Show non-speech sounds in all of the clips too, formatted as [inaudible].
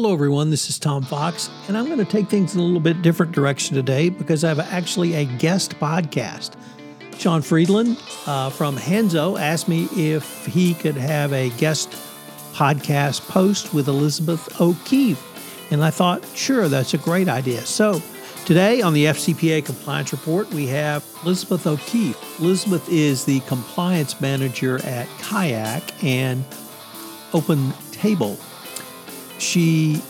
Hello, everyone. This is Tom Fox, and I'm going to take things in a little bit different direction today because I have actually a guest podcast. Sean Friedland uh, from Hanzo asked me if he could have a guest podcast post with Elizabeth O'Keefe. And I thought, sure, that's a great idea. So today on the FCPA Compliance Report, we have Elizabeth O'Keefe. Elizabeth is the compliance manager at Kayak and Open Table. She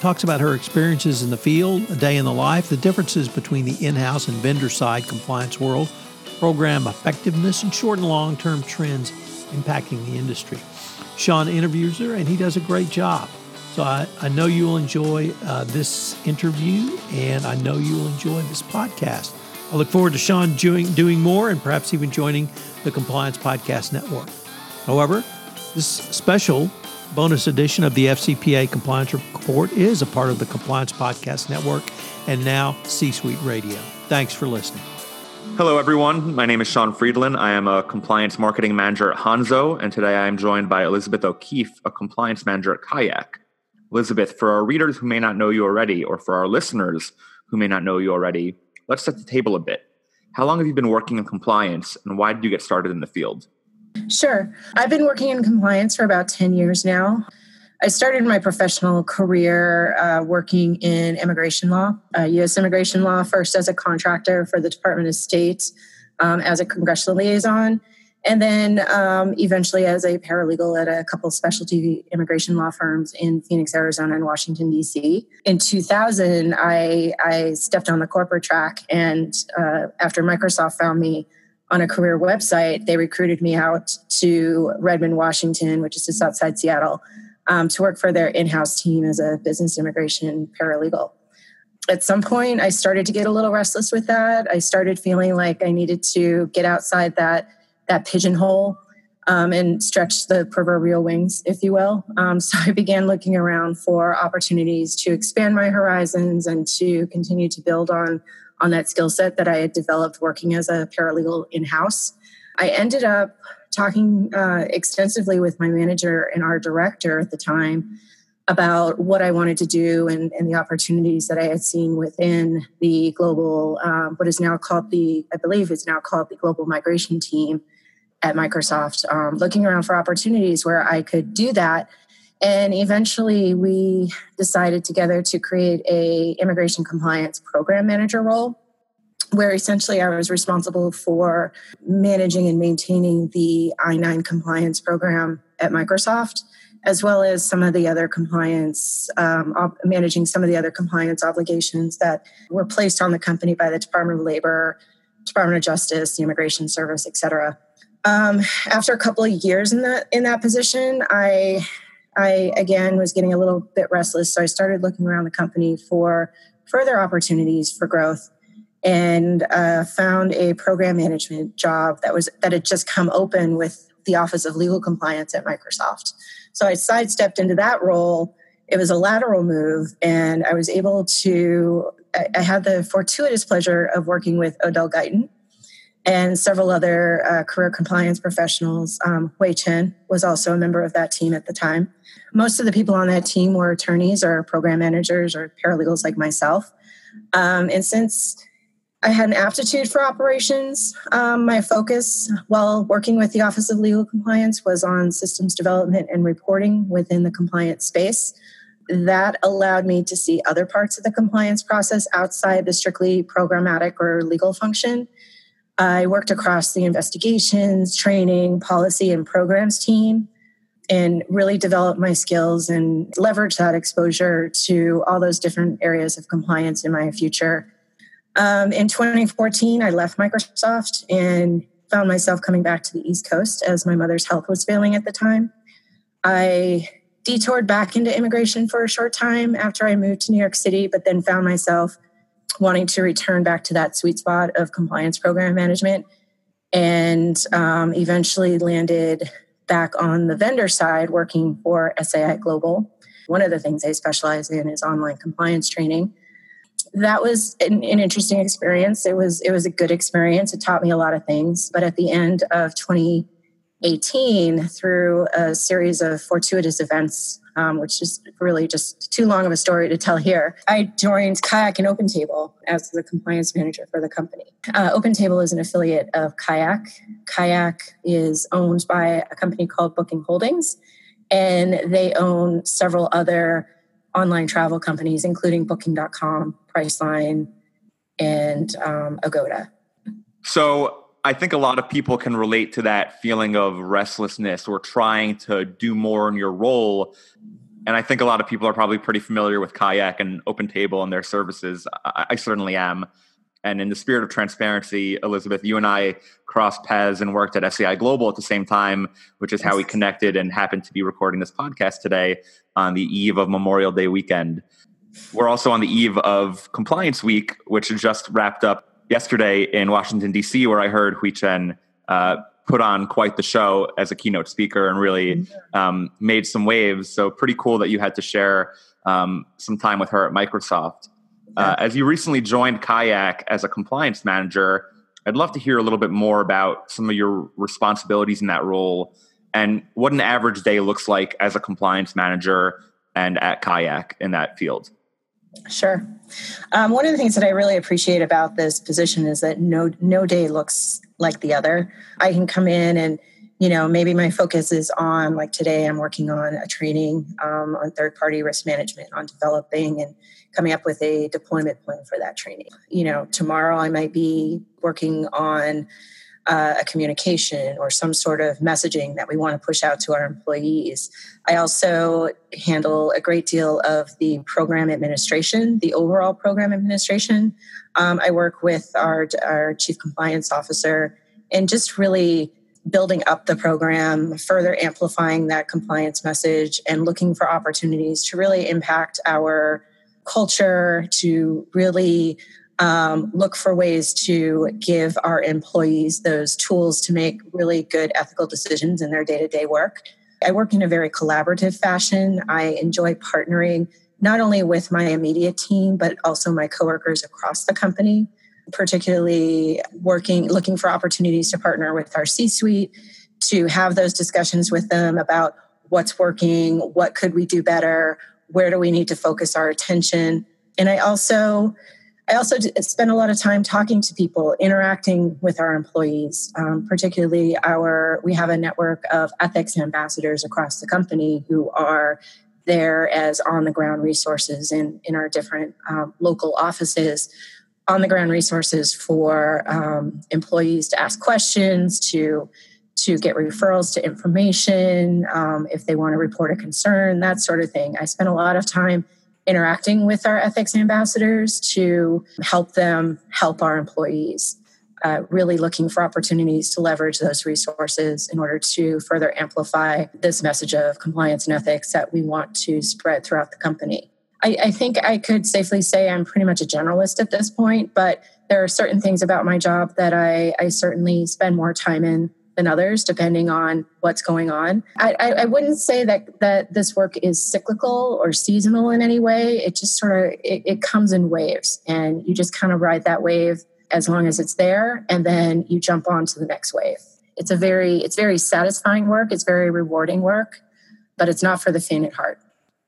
talks about her experiences in the field, a day in the life, the differences between the in house and vendor side compliance world, program effectiveness, and short and long term trends impacting the industry. Sean interviews her, and he does a great job. So I, I know you'll enjoy uh, this interview, and I know you'll enjoy this podcast. I look forward to Sean doing, doing more and perhaps even joining the Compliance Podcast Network. However, this special bonus edition of the FCPA Compliance Report is a part of the Compliance Podcast Network and now C Suite Radio. Thanks for listening. Hello, everyone. My name is Sean Friedland. I am a compliance marketing manager at Hanzo, and today I am joined by Elizabeth O'Keefe, a compliance manager at Kayak. Elizabeth, for our readers who may not know you already, or for our listeners who may not know you already, let's set the table a bit. How long have you been working in compliance, and why did you get started in the field? Sure. I've been working in compliance for about 10 years now. I started my professional career uh, working in immigration law, uh, U.S. immigration law, first as a contractor for the Department of State, um, as a congressional liaison, and then um, eventually as a paralegal at a couple specialty immigration law firms in Phoenix, Arizona, and Washington, D.C. In 2000, I, I stepped on the corporate track, and uh, after Microsoft found me, on a career website, they recruited me out to Redmond, Washington, which is just outside Seattle, um, to work for their in house team as a business immigration paralegal. At some point, I started to get a little restless with that. I started feeling like I needed to get outside that, that pigeonhole um, and stretch the proverbial wings, if you will. Um, [laughs] so I began looking around for opportunities to expand my horizons and to continue to build on on that skill set that I had developed working as a paralegal in house. I ended up talking uh, extensively with my manager and our director at the time about what I wanted to do and, and the opportunities that I had seen within the global, um, what is now called the, I believe is now called the global migration team at Microsoft, um, looking around for opportunities where I could do that and eventually we decided together to create a immigration compliance program manager role where essentially I was responsible for managing and maintaining the I9 compliance program at Microsoft, as well as some of the other compliance, um, op- managing some of the other compliance obligations that were placed on the company by the Department of Labor, Department of Justice, the Immigration Service, et cetera. Um, after a couple of years in that in that position, I I again was getting a little bit restless. So I started looking around the company for further opportunities for growth and uh, found a program management job that was that had just come open with the Office of Legal Compliance at Microsoft. So I sidestepped into that role. It was a lateral move, and I was able to. I, I had the fortuitous pleasure of working with Odell Guyton, and several other uh, career compliance professionals. Um, Hui Chen was also a member of that team at the time. Most of the people on that team were attorneys or program managers or paralegals like myself. Um, and since I had an aptitude for operations, um, my focus while working with the Office of Legal Compliance was on systems development and reporting within the compliance space. That allowed me to see other parts of the compliance process outside the strictly programmatic or legal function I worked across the investigations, training, policy, and programs team and really developed my skills and leverage that exposure to all those different areas of compliance in my future. Um, in 2014, I left Microsoft and found myself coming back to the East Coast as my mother's health was failing at the time. I detoured back into immigration for a short time after I moved to New York City, but then found myself wanting to return back to that sweet spot of compliance program management and um, eventually landed back on the vendor side working for SAI Global. One of the things they specialize in is online compliance training. That was an, an interesting experience. It was it was a good experience. It taught me a lot of things. But at the end of 2018, 2018 through a series of fortuitous events, um, which is really just too long of a story to tell here. I joined Kayak and OpenTable as the compliance manager for the company. Uh, OpenTable is an affiliate of Kayak. Kayak is owned by a company called Booking Holdings, and they own several other online travel companies, including Booking.com, Priceline, and um, Agoda. So I think a lot of people can relate to that feeling of restlessness or trying to do more in your role. And I think a lot of people are probably pretty familiar with Kayak and OpenTable and their services. I, I certainly am. And in the spirit of transparency, Elizabeth, you and I crossed paths and worked at SAI Global at the same time, which is how we connected and happened to be recording this podcast today on the eve of Memorial Day weekend. We're also on the eve of Compliance Week, which just wrapped up yesterday in Washington, D.C., where I heard Hui Chen uh, put on quite the show as a keynote speaker and really um, made some waves. So, pretty cool that you had to share um, some time with her at Microsoft. Uh, as you recently joined Kayak as a compliance manager, I'd love to hear a little bit more about some of your responsibilities in that role and what an average day looks like as a compliance manager and at Kayak in that field. Sure. Um, one of the things that I really appreciate about this position is that no no day looks like the other. I can come in and you know maybe my focus is on like today I'm working on a training um, on third party risk management on developing and coming up with a deployment plan for that training. You know tomorrow I might be working on uh, a communication or some sort of messaging that we want to push out to our employees. I also handle a great deal of the program administration, the overall program administration. Um, I work with our, our chief compliance officer and just really building up the program, further amplifying that compliance message, and looking for opportunities to really impact our culture, to really um, look for ways to give our employees those tools to make really good ethical decisions in their day to day work. I work in a very collaborative fashion. I enjoy partnering not only with my immediate team, but also my coworkers across the company, particularly working, looking for opportunities to partner with our C suite to have those discussions with them about what's working, what could we do better, where do we need to focus our attention. And I also I also spend a lot of time talking to people, interacting with our employees, um, particularly our, we have a network of ethics ambassadors across the company who are there as on the ground resources in, in our different um, local offices, on the ground resources for um, employees to ask questions, to to get referrals to information, um, if they want to report a concern, that sort of thing. I spend a lot of time interacting with our ethics ambassadors to help them help our employees. Uh, really looking for opportunities to leverage those resources in order to further amplify this message of compliance and ethics that we want to spread throughout the company. I, I think I could safely say I'm pretty much a generalist at this point, but there are certain things about my job that I, I certainly spend more time in than others, depending on what's going on. I, I, I, wouldn't say that that this work is cyclical or seasonal in any way. It just sort of it, it comes in waves, and you just kind of ride that wave as long as it's there, and then you jump on to the next wave. It's a very it's very satisfying work. It's very rewarding work, but it's not for the faint at heart.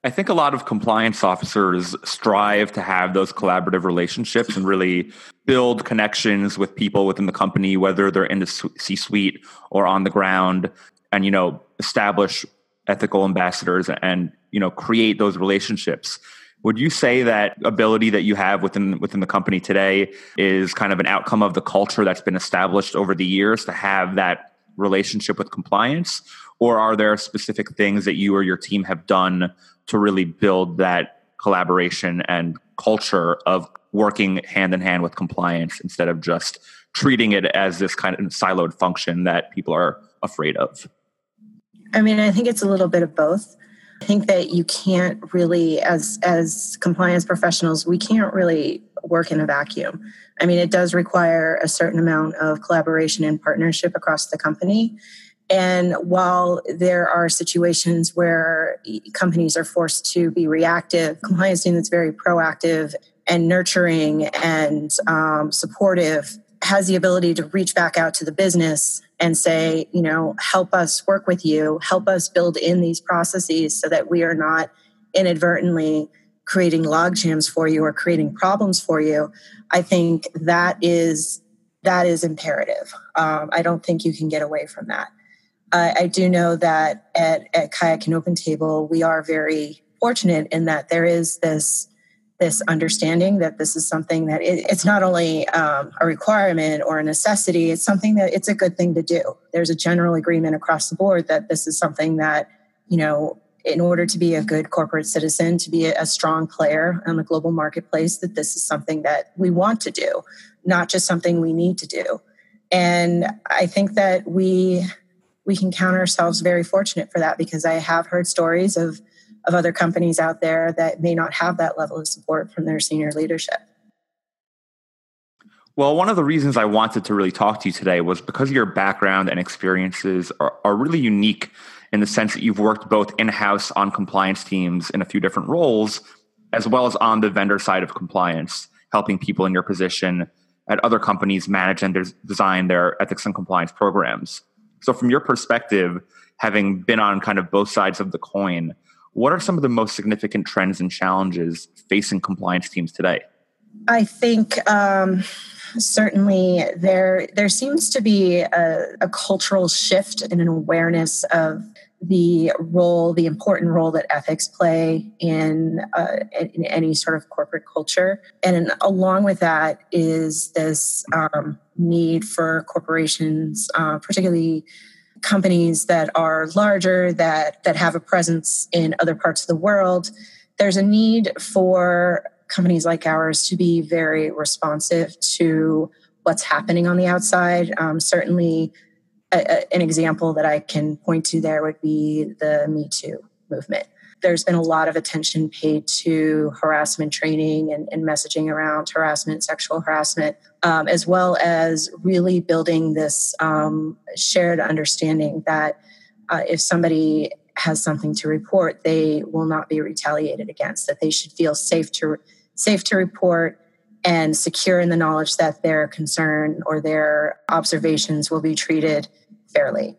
I think a lot of compliance officers strive to have those collaborative relationships and really build connections with people within the company, whether they're in the C suite or on the ground, and you know establish ethical ambassadors and you know create those relationships. Would you say that ability that you have within within the company today is kind of an outcome of the culture that's been established over the years to have that relationship with compliance, or are there specific things that you or your team have done to really build that collaboration and culture of working hand in hand with compliance instead of just treating it as this kind of siloed function that people are afraid of? I mean, I think it's a little bit of both. I think that you can't really, as as compliance professionals, we can't really work in a vacuum. I mean, it does require a certain amount of collaboration and partnership across the company. And while there are situations where companies are forced to be reactive, compliance team that's very proactive and nurturing and um, supportive has the ability to reach back out to the business and say, you know, help us work with you, help us build in these processes so that we are not inadvertently creating log jams for you or creating problems for you. I think that is that is imperative. Um, I don't think you can get away from that. I do know that at, at Kayak and Open Table, we are very fortunate in that there is this this understanding that this is something that it, it's not only um, a requirement or a necessity it's something that it's a good thing to do. There's a general agreement across the board that this is something that you know in order to be a good corporate citizen to be a strong player on the global marketplace that this is something that we want to do not just something we need to do. And i think that we we can count ourselves very fortunate for that because i have heard stories of of other companies out there that may not have that level of support from their senior leadership. Well, one of the reasons I wanted to really talk to you today was because your background and experiences are, are really unique in the sense that you've worked both in house on compliance teams in a few different roles, as well as on the vendor side of compliance, helping people in your position at other companies manage and des- design their ethics and compliance programs. So, from your perspective, having been on kind of both sides of the coin, what are some of the most significant trends and challenges facing compliance teams today? I think um, certainly there there seems to be a, a, cultural shift and an awareness of the role, the important role that ethics play in uh, in any sort of corporate culture, and along with that is this um, need for corporations, uh, particularly companies that are larger that that have a presence in other parts of the world. There's a need for companies like ours to be very responsive to what's happening on the outside. Um, certainly a, a, an example that i can point to there would be the me too movement there's been a lot of attention paid to harassment training and, and messaging around harassment, sexual harassment, um, as well as really building this um, shared understanding that uh, if somebody has something to report, they will not be retaliated against. That they should feel safe to safe to report and secure in the knowledge that their concern or their observations will be treated fairly.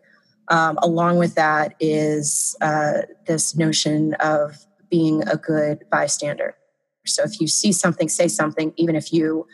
Um, along with that is uh, this notion of being a good bystander. So if you see something, say something, even if you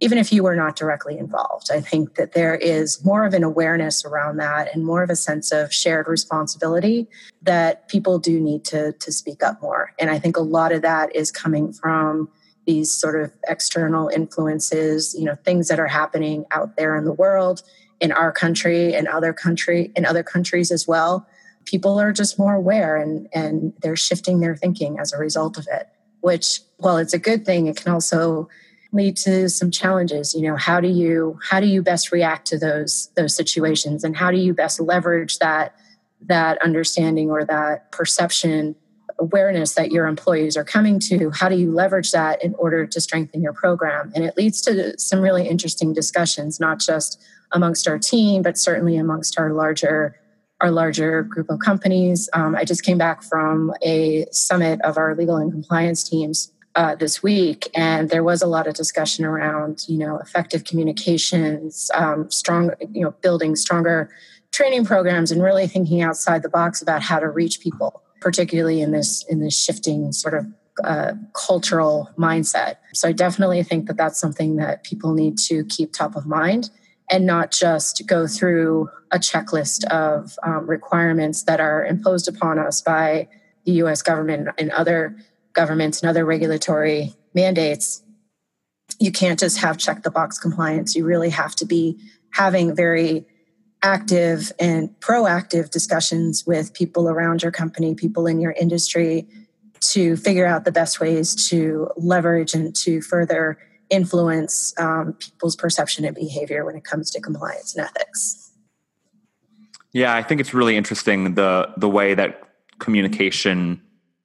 even if you were not directly involved. I think that there is more of an awareness around that and more of a sense of shared responsibility that people do need to, to speak up more. And I think a lot of that is coming from these sort of external influences, you know, things that are happening out there in the world in our country and other country in other countries as well. People are just more aware and and they're shifting their thinking as a result of it which while it's a good thing it can also lead to some challenges. You know how do you how do you best react to those those situations? And how do you best leverage that that understanding or that perception awareness that your employees are coming to how do you leverage that in order to strengthen your program and it leads to some really interesting discussions not just amongst our team, but certainly amongst our larger our larger group of companies. Um, I just came back from a summit of our legal and compliance teams uh, this week, and there was a lot of discussion around you know effective communications, um, strong you know building stronger training programs, and really thinking outside the box about how to reach people, particularly in this in this shifting sort of uh, cultural mindset. So I definitely think that that's something that people need to keep top of mind and not just go through a checklist of um, requirements that are imposed upon us by the US government and other governments and other regulatory mandates. You can't just have check the box compliance. You really have to be having very active and proactive discussions with people around your company, people in your industry to figure out the best ways to leverage and to further influence um, people's perception and behavior when it comes to compliance and ethics. Yeah, I think it's really interesting the the way that communication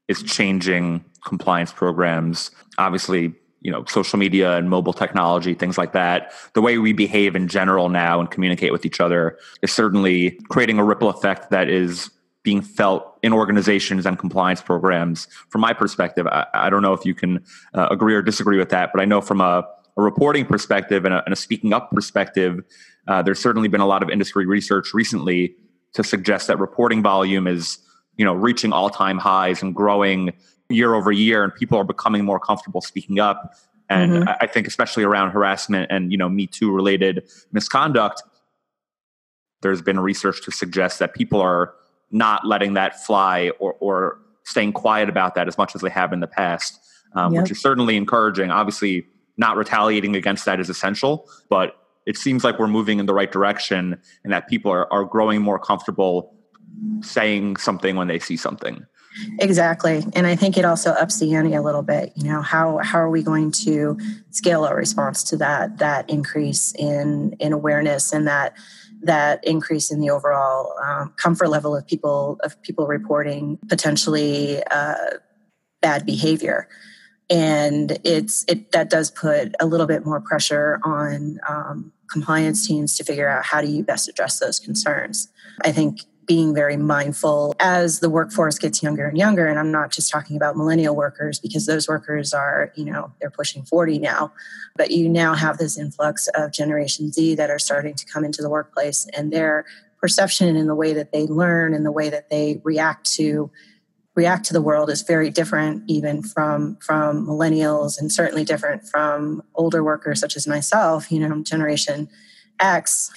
is changing compliance programs. Obviously, you know, social media and mobile technology, things like that. The way we behave in general now and communicate with each other is certainly creating a ripple effect that is being felt in organizations and compliance programs. From my perspective, I, I don't know if you can uh, agree or disagree with that, but I know from a a reporting perspective and a, and a speaking up perspective, uh, there's certainly been a lot of industry research recently to suggest that reporting volume is you know reaching all-time highs and growing year over year and people are becoming more comfortable speaking up and mm-hmm. I think especially around harassment and you know me too related misconduct there's been research to suggest that people are not letting that fly or, or staying quiet about that as much as they have in the past um, yep. which is certainly encouraging obviously not retaliating against that is essential but it seems like we're moving in the right direction and that people are, are growing more comfortable saying something when they see something exactly. And i think it also ups the ante a little bit you know how how are we going to scale our response to that that increase in in awareness and that that increase in the overall um, comfort level of people of people reporting potentially uh, bad behavior. And it's it that does put a little bit more pressure on um, compliance teams to figure out how do you best address those concerns. I think being very mindful as the workforce gets younger and younger. And I'm not just talking about millennial workers because those workers are, you know, they're pushing 40 now. But you now have this influx of Generation Z that are starting to come into the workplace and their perception and the way that they learn and the way that they react to react to the world is very different even from from millennials and certainly different from older workers such as myself you know generation x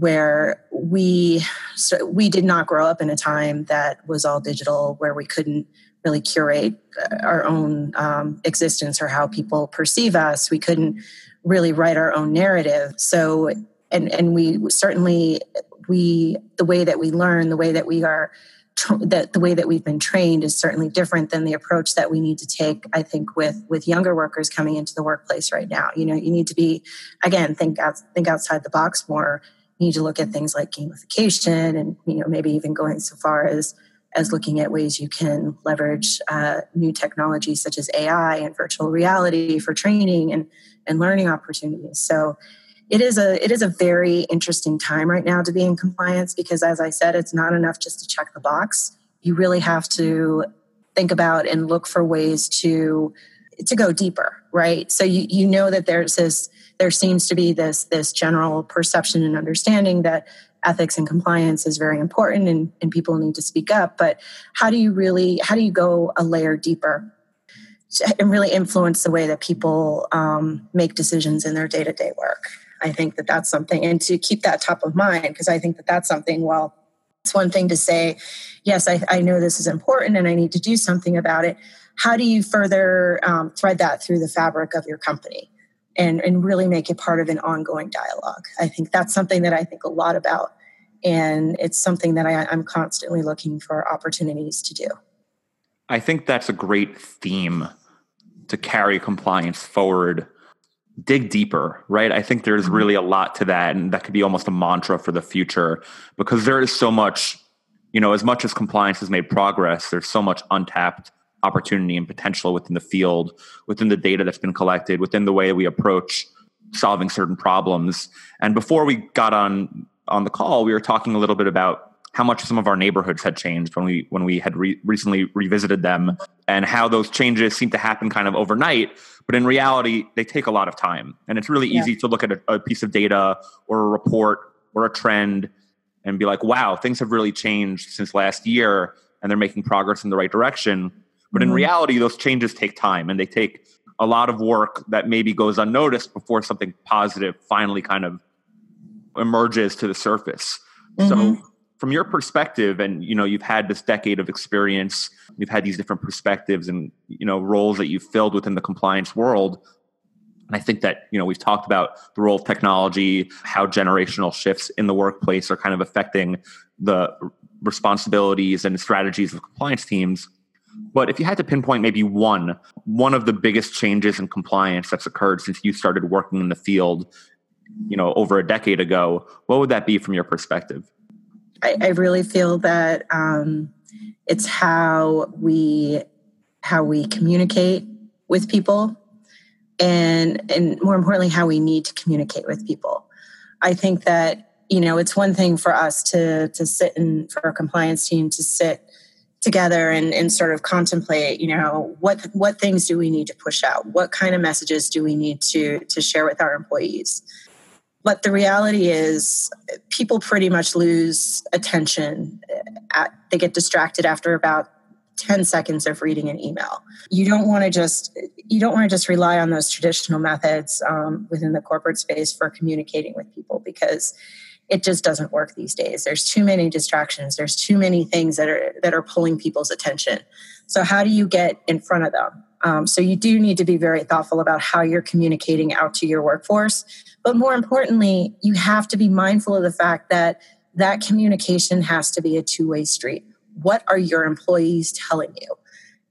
where we so we did not grow up in a time that was all digital where we couldn't really curate uh, our own um, existence or how people perceive us. We couldn't really write our own narrative. So and and we certainly we the way that we learn the way that we are that the way that we've been trained is certainly different than the approach that we need to take i think with with younger workers coming into the workplace right now. You know you need to be again think out think outside the box more need to look at things like gamification and you know maybe even going so far as as looking at ways you can leverage uh, new technologies such as AI and virtual reality for training and and learning opportunities. So it is a it is a very interesting time right now to be in compliance because as I said, it's not enough just to check the box. You really have to think about and look for ways to to go deeper, right? So you you know that there's this there seems to be this this general perception and understanding that ethics and compliance is very important and, and people need to speak up but how do you really how do you go a layer deeper and really influence the way that people um, make decisions in their day-to-day work i think that that's something and to keep that top of mind because i think that that's something well it's one thing to say yes I, I know this is important and i need to do something about it how do you further um, thread that through the fabric of your company and, and really make it part of an ongoing dialogue. I think that's something that I think a lot about. And it's something that I, I'm constantly looking for opportunities to do. I think that's a great theme to carry compliance forward. Dig deeper, right? I think there's really a lot to that, and that could be almost a mantra for the future because there is so much, you know, as much as compliance has made progress, there's so much untapped opportunity and potential within the field, within the data that's been collected, within the way we approach solving certain problems. And before we got on on the call, we were talking a little bit about how much some of our neighborhoods had changed when we when we had re- recently revisited them, and how those changes seem to happen kind of overnight. But in reality, they take a lot of time, and it's really yeah. easy to look at a, a piece of data or a report or a trend and be like, "Wow, things have really changed since last year." and they're making progress in the right direction. But in mm-hmm. reality, those changes take time and they take a lot of work that maybe goes unnoticed before something positive finally kind of emerges to the surface. Mm-hmm. So from your perspective and you know you've had this decade of experience you've had these different perspectives and you know roles that you've filled within the compliance world and i think that you know we've talked about the role of technology how generational shifts in the workplace are kind of affecting the responsibilities and strategies of compliance teams but if you had to pinpoint maybe one, one of the biggest changes in compliance that's occurred since you started working in the field, you know, over a decade ago, what would that be from your perspective? I, I really feel that um, it's how we how we communicate with people, and and more importantly, how we need to communicate with people. I think that you know it's one thing for us to to sit and for a compliance team to sit together and, and sort of contemplate you know what what things do we need to push out? What kind of messages do we need to to share with our employees? But the reality is people pretty much lose attention at, they get distracted after about 10 seconds of reading an email. You don't want to just you don't want to just rely on those traditional methods um, within the corporate space for communicating with people because it just doesn't work these days. There's too many distractions. There's too many things that are that are pulling people's attention. So how do you get in front of them? Um, so you do need to be very thoughtful about how you're communicating out to your workforce. But more importantly you have to be mindful of the fact that that communication has to be a two-way street. What are your employees telling you?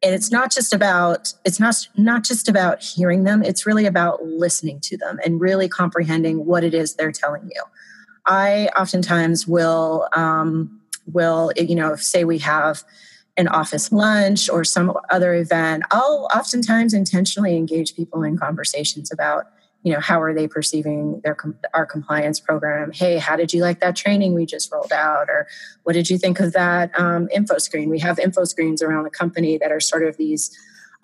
And it's not just about it's not not just about hearing them. It's really about listening to them and really comprehending what it is they're telling you i oftentimes will um, will you know say we have an office lunch or some other event i'll oftentimes intentionally engage people in conversations about you know how are they perceiving their our compliance program? Hey how did you like that training we just rolled out? Or what did you think of that um, info screen? We have info screens around the company that are sort of these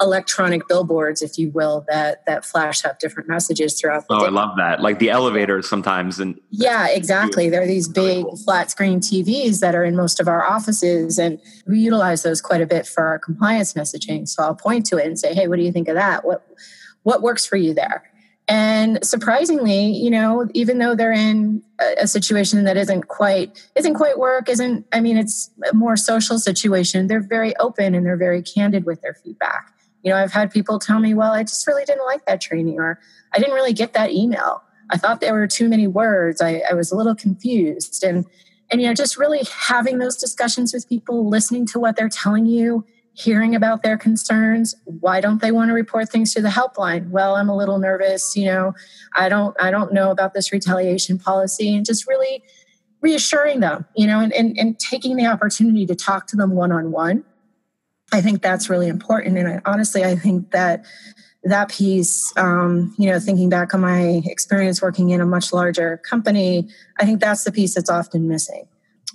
electronic billboards if you will that that flash up different messages throughout the oh day. i love that. Like the elevators sometimes and yeah exactly. There are these big flat screen tvs that are in most of our offices and we utilize those quite a bit for our compliance messaging. So i'll point to it and say hey what do you think of that? What what works for you there? And surprisingly you know even though they're in a, a, situation that isn't quite isn't quite work isn't i mean it's a more social situation they're very open and they're very candid with their feedback you know i've had people tell me well i just really didn't like that training or i didn't really get that email. I thought there were too many words. I, I was a little confused. And and you know just really having those discussions with people listening to what they're telling you hearing about their concerns why don't they want to report things to the helpline? Well i'm a little nervous you know i don't i don't know about this retaliation policy and just really reassuring them you know and, and, and taking the opportunity to talk to them one-on-one i think that's really important and I, honestly i think that that piece um, you know thinking back on my experience working in a much larger company i think that's the piece that's often missing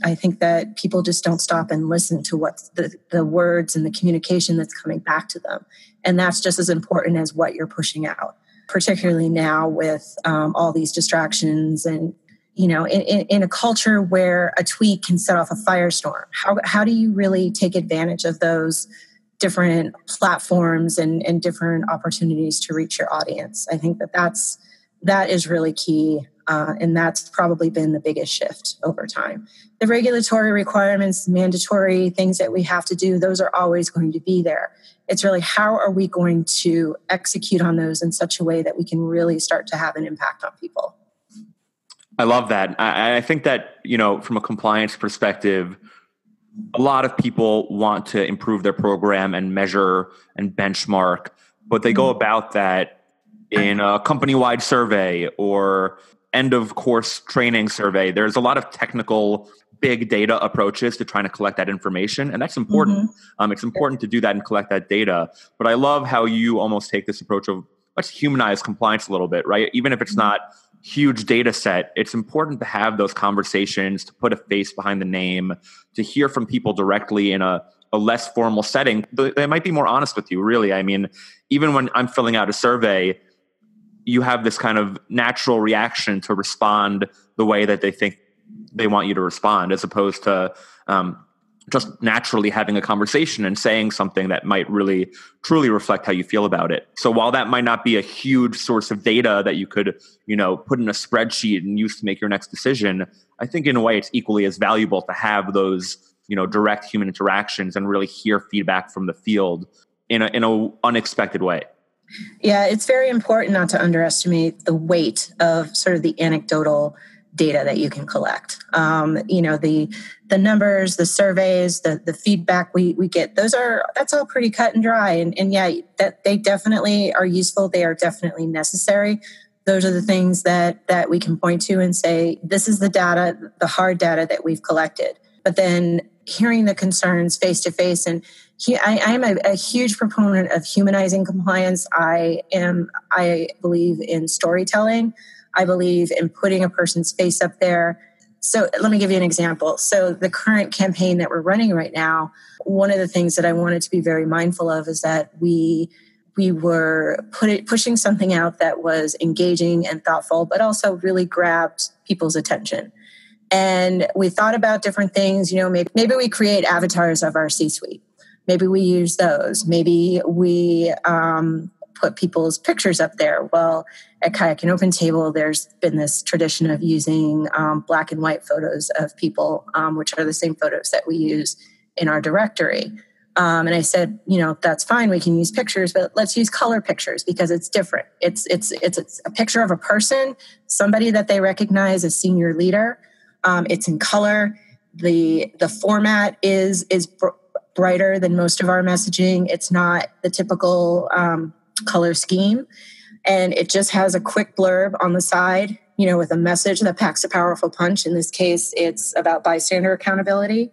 I think that people just don't stop and listen to what the, the words and the communication that's coming back to them. And that's just as important as what you're pushing out, particularly now with um, all these distractions and you know in, in, a culture where a tweet can set off a firestorm how, how do you really take advantage of those different platforms and, and different opportunities to reach your audience i think that that's that is really key uh, and that's probably been the biggest shift over time. The regulatory requirements, mandatory things that we have to do, those are always going to be there. It's really how are we going to execute on those in such a way that we can really start to have an impact on people. I love that. I, I think that, you know, from a compliance perspective, a lot of people want to improve their program and measure and benchmark, but they go mm-hmm. about that in a company wide survey or end of course training survey. There's a lot of technical big data approaches to trying to collect that information and that's important mm-hmm. um, it's important to do that and collect that data but i love how you almost take this approach of let's humanize compliance a little bit right even if it's mm-hmm. not huge data set it's important to have those conversations to put a face behind the name to hear from people directly in a, a less formal setting they might be more honest with you really. I mean even when i'm filling out a survey you have this kind of natural reaction to respond the way that they think they want you to respond, as opposed to um, just naturally having a conversation and saying something that might really truly reflect how you feel about it. So while that might not be a huge source of data that you could, you know, put in a spreadsheet and use to make your next decision, I think in a way it's equally as valuable to have those, you know, direct human interactions and really hear feedback from the field in a in a unexpected way. Yeah, it's very important not to underestimate the weight of sort of the anecdotal data that you can collect. Um, you know, the the numbers, the surveys, the the feedback we we get, those are that's all pretty cut and dry. And and yeah, that they definitely are useful. They are definitely necessary. Those are the things that that we can point to and say, this is the data, the hard data that we've collected. But then hearing the concerns face to face and I, I am a, a, huge proponent of humanizing compliance. I am, I believe in storytelling. I believe in putting a person's face up there. so let me give you an example. So the current campaign that we're running right now, one of the things that I wanted to be very mindful of is that we we were it, pushing something out that was engaging and thoughtful, but also really grabbed people's attention. And we thought about different things. You know, maybe, maybe we create avatars of our C-suite. Maybe we use those. Maybe we um, put people's pictures up there. Well, at Kayak and Open Table, there's been this tradition of using um, black and white photos of people, um, which are the same photos that we use in our directory. Um, and I said, you know, that's fine. We can use pictures, but let's use color pictures because it's different. It's it's it's, it's a picture of a person, somebody that they recognize as senior leader. Um, it's in color. the The format is is br- brighter than most of our messaging. It's not the typical um, color scheme, and it just has a quick blurb on the side. You know, with a message that packs a powerful punch. In this case, it's about bystander accountability.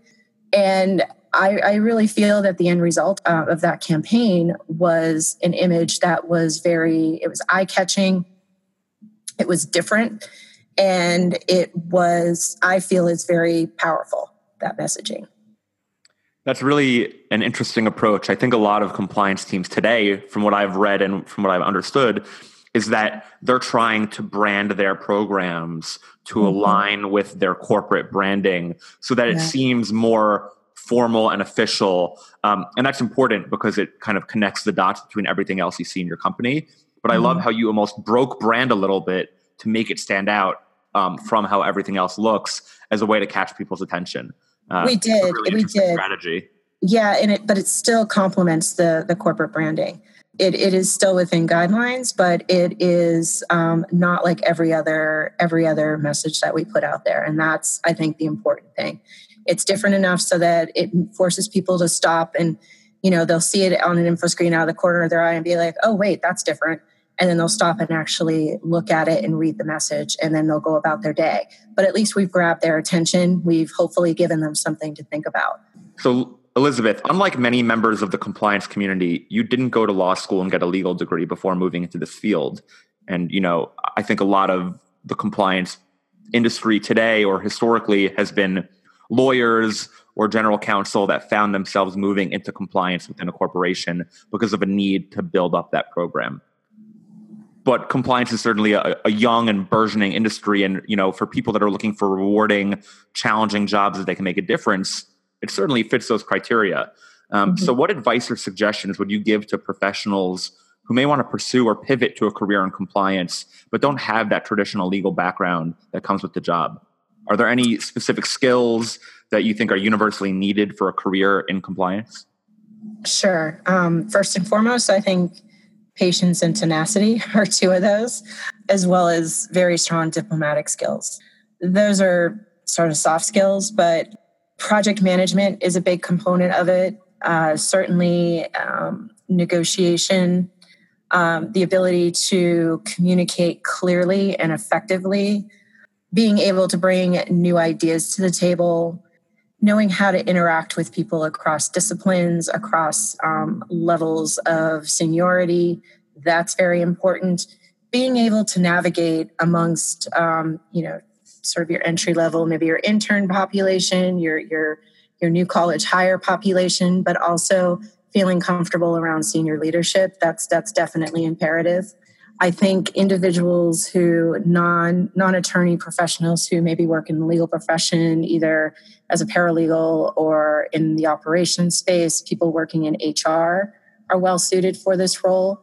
And I, I, really feel that the end result uh, of that campaign was an image that was very, it was eye catching, it was different, and it was, I feel, is very powerful, that messaging. That's really an interesting approach. I think a lot of compliance teams today, from what I've read and from what I've understood, is that they're trying to brand their programs to mm-hmm. align with their corporate branding so that yeah. it seems more formal and official. Um, and that's important because it kind of connects the dots between everything else you see in your company. But I love mm-hmm. how you almost broke brand a little bit to make it stand out um, from how everything else looks as a way to catch people's attention. Uh, we did. Really we did. Strategy. Yeah, and it, but it still complements the the corporate branding. It, it is still within guidelines, but it is um, not like every other every other message that we put out there, and that's I think the important thing it's different enough so that it forces people to stop and you know they'll see it on an info screen out of the corner of their eye and be like oh wait that's different and then they'll stop and actually look at it and read the message and then they'll go about their day. But at least we've grabbed their attention. We've hopefully given them something to think about. So elizabeth unlike many members of the compliance community you didn't go to law school and get a legal degree before moving into this field. And you know i think a lot of the compliance industry today or historically has been lawyers or general counsel that found themselves moving into compliance within a corporation because of a need to build up that program but compliance is certainly a, a, young and burgeoning industry and you know for people that are looking for rewarding challenging jobs that they can make a difference it certainly fits those criteria um, mm-hmm. so what advice or suggestions would you give to professionals who may want to pursue or pivot to a career in compliance but don't have that traditional legal background that comes with the job are there any specific skills that you think are universally needed for a career in compliance? Sure. Um, first and foremost, I think patience and tenacity [laughs] are two of those, as well as very strong diplomatic skills. Those are sort of soft skills, but project management is a big component of it. Uh, certainly, um, negotiation, um, the ability to communicate clearly and effectively being able to bring new ideas to the table, knowing how to interact with people across disciplines, across um, levels of seniority, that's very important. Being able to navigate amongst, um, you know, sort of your entry level, maybe your intern population, your your your new college hire population, but also feeling comfortable around senior leadership. That's that's definitely imperative. I think individuals who non non attorney professionals who maybe work in the legal profession, either as a paralegal or in the operations space, people working in HR are well suited for this role.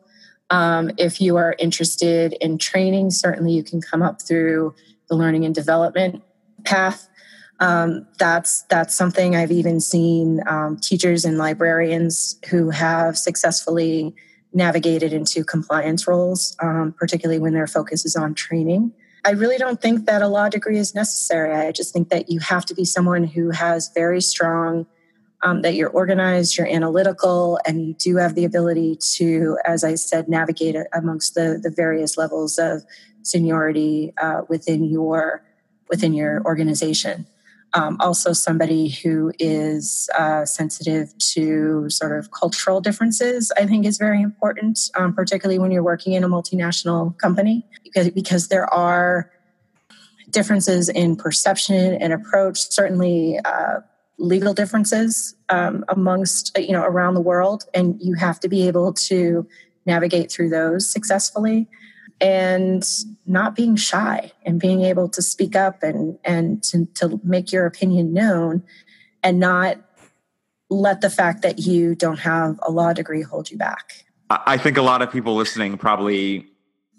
Um, if you are interested in training, certainly you can come up through the learning and development path. Um, that's that's something I've even seen um, teachers and librarians who have successfully navigated into compliance roles, um, particularly when their focus is on training. I really don't think that a law degree is necessary. I just think that you have to be someone who has very strong, um, that you're organized, you're analytical, and you do have the ability to, as I said, navigate amongst the, the various levels of seniority uh, within your within your organization um, also somebody who is uh, sensitive to sort of cultural differences i think is very important um, particularly when you're working in a multinational company because, because there are differences in perception and approach, certainly uh, legal differences um, amongst, you know, around the world. And you have to be able to navigate through those successfully and not being shy and being able to speak up and, and to, to make your opinion known and not let the fact that you don't have a law degree hold you back. I think a lot of people listening probably,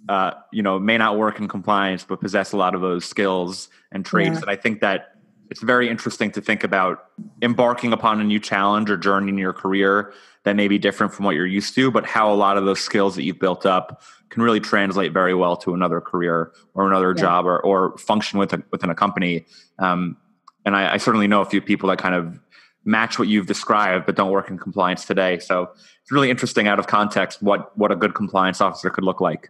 uh, you know, may not work in compliance, but possess a lot of those skills and traits. Yeah. And I think that it's very interesting to think about embarking upon a new challenge or journey in your career that may be different from what you're used to, but how a lot of those skills that you've built up can really translate very well to another career or another yeah. job or, or function within, within a company. Um, and I, I certainly know a few people that kind of match what you've described, but don't work in compliance today. So it's really interesting out of context what what a good compliance officer could look like.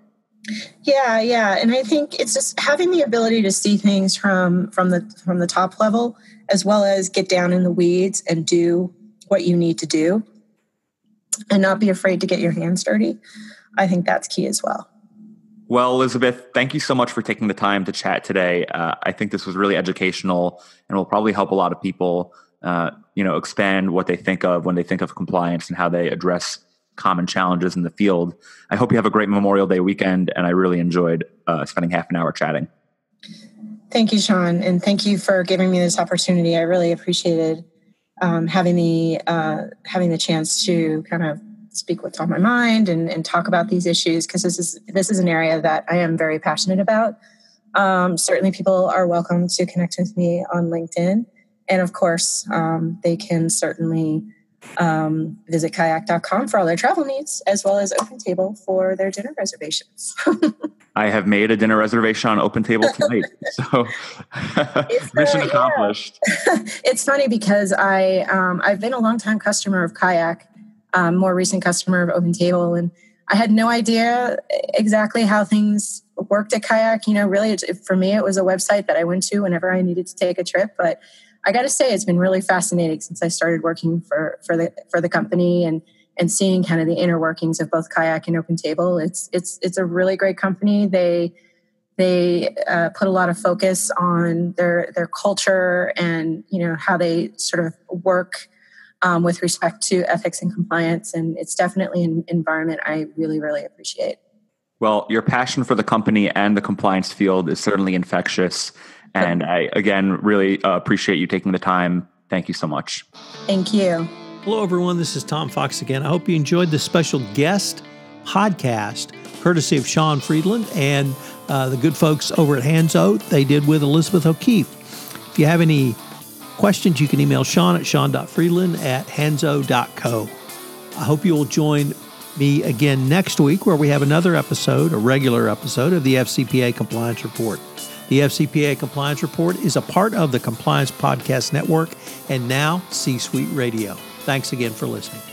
Yeah, yeah, and I think it's just having the ability to see things from from the from the top level, as well as get down in the weeds and do what you need to do, and not be afraid to get your hands dirty. I think that's key as well. Well, Elizabeth, thank you so much for taking the time to chat today. Uh, I think this was really educational and will probably help a lot of people uh, you know expand what they think of when they think of compliance and how they address common challenges in the field. I hope you have a great Memorial Day weekend, and I really enjoyed uh, spending half an hour chatting. Thank you, Sean, and thank you for giving me this opportunity. I really appreciated um, having the uh, having the chance to kind of speak what's on my mind and, and talk about these issues because this is this is an area that I am very passionate about. Um, certainly, people are welcome to connect with me on LinkedIn. And of course, um, they can certainly um, visit kayak.com for all their travel needs, as well as Open Table for their dinner reservations. [laughs] I have made a dinner reservation on Open Table tonight, [laughs] so [laughs] mission accomplished. it's funny because I um, I've been a long time customer of Kayak, um, more recent customer of Open Table, and I had no idea exactly how things worked at Kayak. You know, really, for me, it was a website that I went to whenever I needed to take a trip, but I got to say, it's been really fascinating since I started working for for the for the company and and seeing kind of the inner workings of both Kayak and Open Table. It's it's it's a really great company. They they uh, put a lot of focus on their their culture and you know how they sort of work um, with respect to ethics and compliance. And it's definitely an environment I really really appreciate. Well, your passion for the company and the compliance field is certainly infectious. And I, again, really uh, appreciate you taking the time. Thank you so much. Thank you. Hello, everyone. This is Tom Fox again. I hope you enjoyed this special guest podcast, courtesy of Sean Friedland and uh, the good folks over at Hanzo. They did with Elizabeth O'Keefe. If you have any questions, you can email Sean at sean.friedland at hanzo.co. I hope you'll join me again next week where we have another episode, a regular episode of the FCPA Compliance Report. The FCPA Compliance Report is a part of the Compliance Podcast Network and now C Suite Radio. Thanks again for listening.